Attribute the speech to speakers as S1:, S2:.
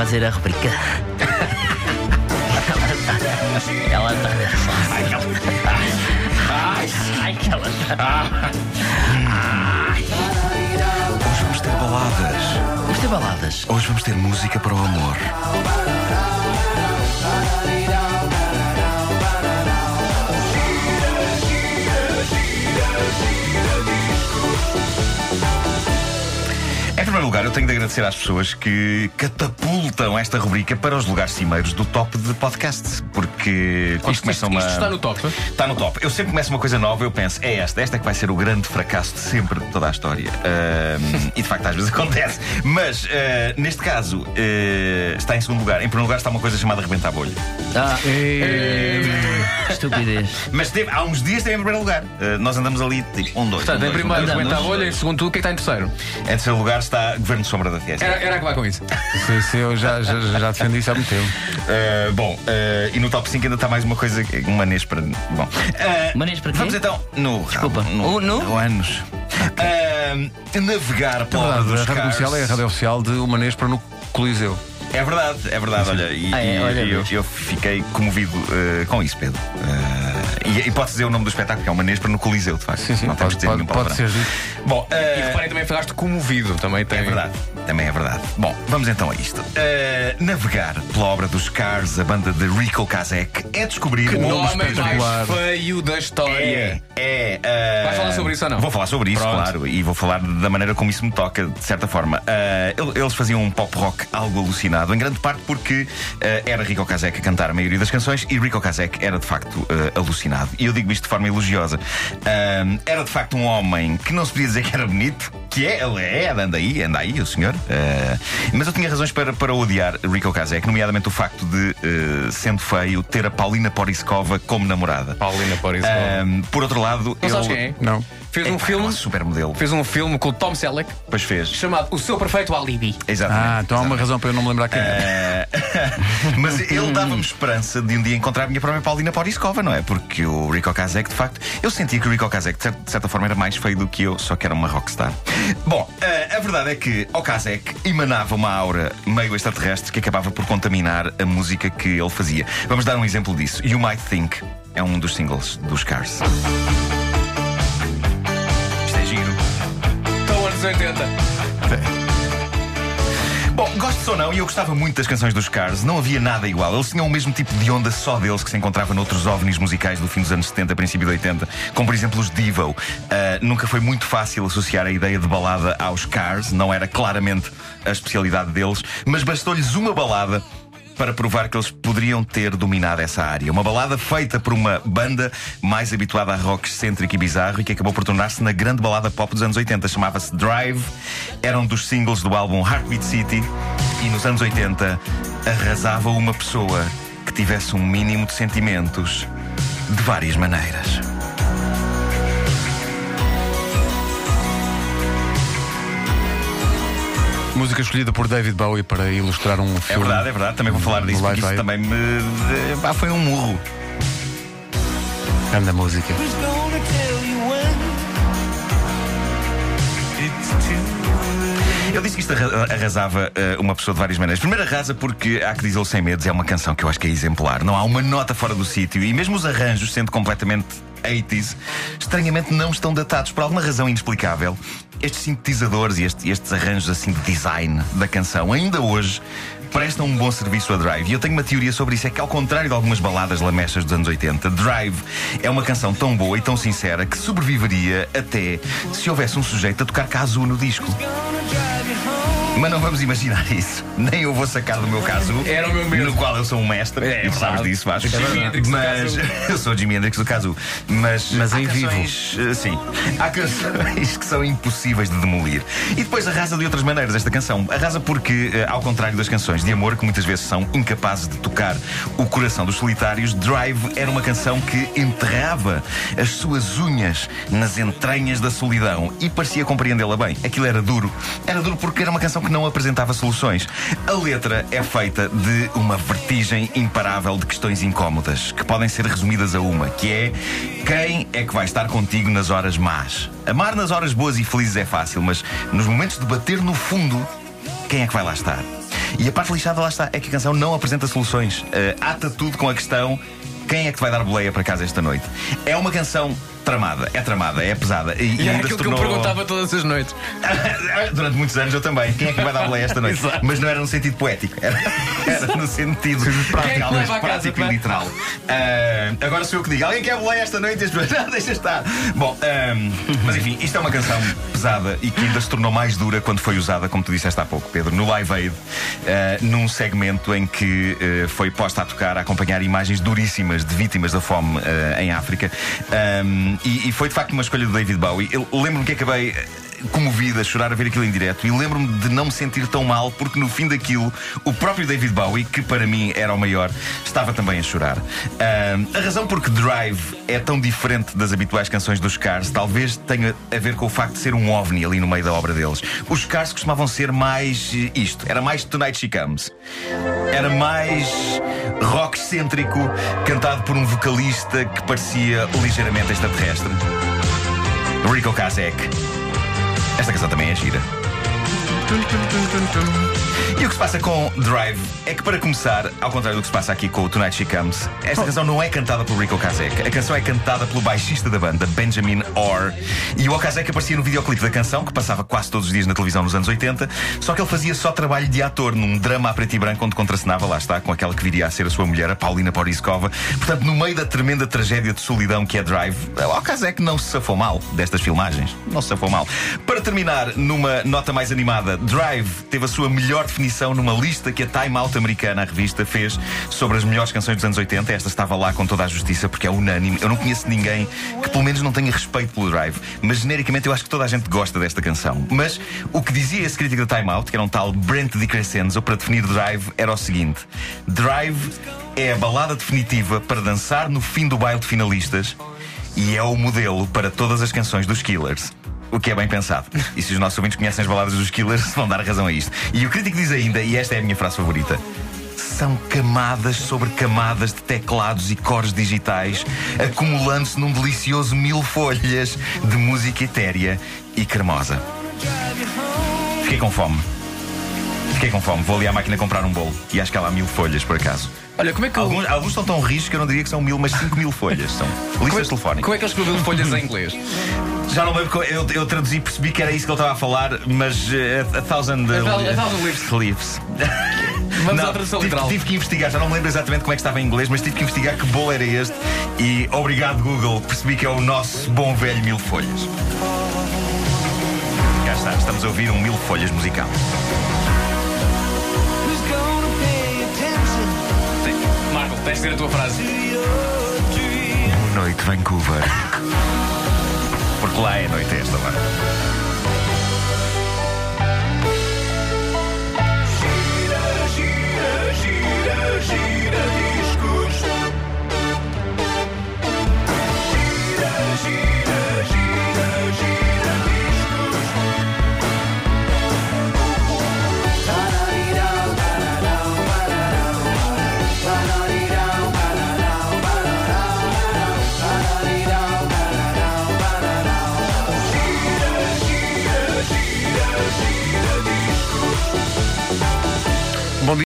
S1: fazer a rubrica. ela está nervosa.
S2: Ai, ela-
S1: Ai, que ela está.
S2: Hoje vamos ter baladas.
S1: Vamos ter baladas.
S2: Hoje vamos ter música para o amor. Primeiro lugar, eu tenho de agradecer às pessoas que catapultam esta rubrica para os lugares cimeiros do top de podcast. Porque quando
S3: Isto,
S2: começam
S3: isto,
S2: uma.
S3: isto está no top.
S2: Está no top. Eu sempre começo uma coisa nova, eu penso, é esta, esta é que vai ser o grande fracasso de sempre de toda a história. Ahm, e de facto às vezes acontece. Mas ah, neste caso ah, está em segundo lugar. Em primeiro lugar está uma coisa chamada rebentar a bolha.
S1: Ah, estupidez.
S2: Mas teve, há uns dias esteve em primeiro lugar. Ah, nós andamos ali tipo um, dois.
S3: Portanto,
S2: um,
S3: em primeiro,
S2: um, dois.
S3: rebenta a bolha. Em segundo, o que é que está em terceiro?
S2: Em terceiro lugar está Governo de Sombra da TSF.
S3: Era, era acabar com isso.
S4: Sim, sim, eu já, já, já defendi isso há muito tempo.
S2: Ah, bom, ah, e no top 5 ainda está mais uma coisa, um manês para. Bom.
S1: Manês para quê?
S2: Vamos então no.
S1: Desculpa.
S2: No,
S1: O- no?
S2: no anos. Ah, navegar
S4: É
S2: pela
S4: verdade,
S2: dos
S4: a rádio comercial é a rádio oficial de Humanês para no Coliseu.
S2: É verdade, é verdade. Olha, e,
S1: Ah, é?
S2: e-
S1: Olha,
S2: e eu, eu fiquei comovido eh, com isso, Pedro. Eh, e, e pode dizer o nome do espetáculo, que é o Manês para no Coliseu, de facto.
S4: Sim, sim,
S2: Não temos
S4: pode,
S2: de dizer
S4: pode,
S2: nenhum
S4: pode
S2: palavrão.
S4: ser dito.
S2: Bom, eh,
S3: E reparem também, ficaste comovido. Também tem.
S2: é verdade, também é verdade. Bom, vamos então a isto. Eh, navegar pela obra dos Cars, a banda de Rico Kazek, é descobrir
S3: Que
S2: um
S3: nome
S4: espetacular.
S3: mais feio da história.
S2: É, é. eh,
S3: Vais falar sobre isso ou não?
S2: Vou falar sobre isso,
S3: Pronto.
S2: claro, e vou falar da maneira como isso me toca, de certa forma. El- eles faziam um pop rock algo alucinado, em grande parte porque era Rico Kazek a cantar a maioria das canções e Rico Kazek era de facto alucinado. E eu digo isto de forma elogiosa. Era de facto um homem que não se podia dizer que era bonito, que é, ele é, anda aí, anda aí, o senhor. Eh, mas eu tinha razões para, para odiar Rico Kazek, nomeadamente o facto de, eh, sendo feio, ter a Paulina Poriskova como namorada.
S3: Paulina Paris.
S2: Ahm, por outro lado,
S3: Não sabes
S2: ele
S3: quem é?
S4: Não.
S3: Fez
S2: É,
S3: um
S2: pá,
S3: filme.
S2: uma supermodelo.
S3: Fez um filme com o Tom Selleck
S2: Pois fez.
S3: chamado O Seu Perfeito Alibi.
S2: Exatamente.
S4: Ah, então há uma razão para eu não me lembrar quem é.
S2: Mas ele dava-me esperança de um dia encontrar a minha própria Paulina Poriskova, não é? Porque o Rico Kazek, de facto, eu sentia que o Rico Kazek, de cer- de certa forma, era mais feio do que eu, só que era uma rockstar. Bom, eh, a verdade é que o Kazek emanava uma aura meio extraterrestre que acabava por contaminar a música que ele fazia. Vamos dar um exemplo disso. You Might Think é um dos singles dos Cars.
S3: Anos 80.
S2: Bom, gostes ou não, e eu gostava muito das canções dos Cars, não havia nada igual. Eles tinham o mesmo tipo de onda só deles que se encontrava noutros ovnis musicais do fim dos anos 70, princípio de 80, como por exemplo os Devo. Ah, nunca foi muito fácil associar a ideia de balada aos Cars, não era claramente a especialidade deles, mas bastou-lhes uma balada para provar que eles poderiam ter dominado essa área. Uma balada feita por uma banda mais habituada a rock excêntrico e bizarro e que acabou por tornar-se na grande balada pop dos anos 80. Chamava-se Drive, era um dos singles do álbum Heartbeat City e nos anos 80 arrasava uma pessoa que tivesse um mínimo de sentimentos de várias maneiras.
S4: Música escolhida por David Bowie para ilustrar um
S2: É
S4: filme.
S2: verdade, é verdade, também vou falar disso porque isso também me. pá, foi um murro.
S4: Grande música.
S2: Eu disse que isto arra- arrasava eh, uma pessoa de várias maneiras. Primeiro arrasa porque Há que Dizê-lo Sem Medos é uma canção que eu acho que é exemplar. Não há uma nota fora do sítio e mesmo os arranjos, sendo completamente 80s, estranhamente não estão datados por alguma razão inexplicável. Estes sintetizadores e este- estes arranjos assim de design da canção, ainda hoje, prestam um bom serviço a Drive. E eu tenho uma teoria sobre isso: é que, ao contrário de algumas baladas lamechas dos anos 80, Drive é uma canção tão boa e tão sincera que sobreviveria até se houvesse um sujeito a tocar casu no disco. Mas não vamos imaginar isso. Nem eu vou sacar do meu caso.
S3: Era o meu medo.
S2: No qual eu sou um mestre.
S3: É,
S2: e tu sabes disso, Vasco.
S3: Hendrix do
S2: Mas eu sou Jimi Hendrix do caso. Mas,
S4: Mas
S2: há
S4: em vivo.
S2: canções, eh, Sim. Há canções que são impossíveis de demolir. E depois arrasa de outras maneiras esta canção. Arrasa porque, eh, ao contrário das canções de amor, que muitas vezes são incapazes de tocar o coração dos solitários, Drive era uma canção que enterrava as suas unhas nas entranhas da solidão e parecia compreendê-la bem. Aquilo era duro. Era duro porque era uma canção que não apresentava soluções. A letra é feita de uma vertigem imparável de questões incómodas, que podem ser resumidas a uma, que é quem é que vai estar contigo nas horas más? Amar nas horas boas e felizes é fácil, mas nos momentos de bater no fundo, quem é que vai lá estar? E a parte lixada lá está, é que a canção não apresenta soluções. Eh, ata tudo com a questão: quem é que vai dar boleia para casa esta noite? É uma canção tramada, é tramada, é pesada. E,
S3: E
S2: se
S3: aquilo que eu
S2: tornou-
S3: perguntava todas as noites.
S2: Durante muitos anos eu também. Quem é que vai dar boleia esta noite? Mas não era no sentido poético, era, era no sentido
S3: é
S2: prático,
S3: casa,
S2: prático e literal. Ah, agora sou eu que digo: alguém quer boleia esta noite? Não, deixa estar. Bom, ah, mas enfim, isto é uma canção pesada e que ainda se tornou mais dura quando foi usada, como tu disseste há pouco, Pedro, no Live Aid, ah, num segmento em que ah, foi posta a tocar, a acompanhar imagens duríssimas de vítimas da fome em África. Ah, e, e foi de facto uma escolha do David Bowie. Eu lembro-me que acabei comovido a chorar a ver aquilo em direto e lembro-me de não me sentir tão mal porque no fim daquilo o próprio David Bowie, que para mim era o maior, estava também a chorar. Ahm, a razão por que Drive é tão diferente das habituais canções dos Cars talvez tenha a ver com o facto de ser um ovni ali no meio da obra deles. Os Cars costumavam ser mais eh, isto, era mais Tonight She Comes. Era mais rock excêntrico, cantado por um vocalista que parecia ligeiramente extraterrestre. Rico Kazek. Esta canção também é gira. E o que se passa com Drive é que, para começar, ao contrário do que se passa aqui com o Tonight She Comes, esta canção não é cantada pelo Rico Kazek. A canção é cantada pelo baixista da banda, Benjamin Orr. E o Okazek aparecia no videoclipe da canção, que passava quase todos os dias na televisão nos anos 80, só que ele fazia só trabalho de ator num drama a preto e branco onde contracenava, lá está, com aquela que viria a ser a sua mulher, a Paulina Poriskova. Portanto, no meio da tremenda tragédia de solidão que é Drive, o Okazek não se safou mal destas filmagens. Não se safou mal. Para terminar, numa nota mais animada, Drive teve a sua melhor definição numa lista que a Time Out americana, a revista, fez sobre as melhores canções dos anos 80. Esta estava lá com toda a justiça porque é unânime. Eu não conheço ninguém que pelo menos não tenha respeito pelo Drive, mas genericamente eu acho que toda a gente gosta desta canção. Mas o que dizia esse crítico da Time Out, que era um tal Brent Di Crescenzo, para definir Drive, era o seguinte: Drive é a balada definitiva para dançar no fim do baile de finalistas e é o modelo para todas as canções dos Killers. O que é bem pensado. E se os nossos ouvintes conhecem as baladas dos Killers, vão dar razão a isto. E o crítico diz ainda, e esta é a minha frase favorita: são camadas sobre camadas de teclados e cores digitais, acumulando-se num delicioso mil folhas de música etérea e cremosa. Fiquei com fome. Fiquei com fome. Vou ali à máquina comprar um bolo. E acho que há lá mil folhas, por acaso.
S3: Olha, como é que eu-
S2: Alguns, alguns são tão rijos que eu não diria que são mil, mas cinco mil folhas. São listas telefónicas.
S3: Como é que ele escreveu folhas em inglês?
S2: Já não lembro, eu, eu traduzi e percebi que era isso que ele estava a falar, mas eh, a, a thousand,
S3: A a thousand leaves.
S2: leaves.
S3: Vamos
S2: Não,
S3: à tradução
S2: tive,
S3: literal.
S2: tive que investigar, já não me lembro exatamente como é que estava em inglês, mas tive que investigar que bolo era este e obrigado Google, percebi que é o nosso bom velho mil folhas. Cá está, estamos a ouvir um mil folhas musical.
S3: Marco, tens de ter a tua frase.
S2: Boa noite, Vancouver. Lá é noite a esta hora.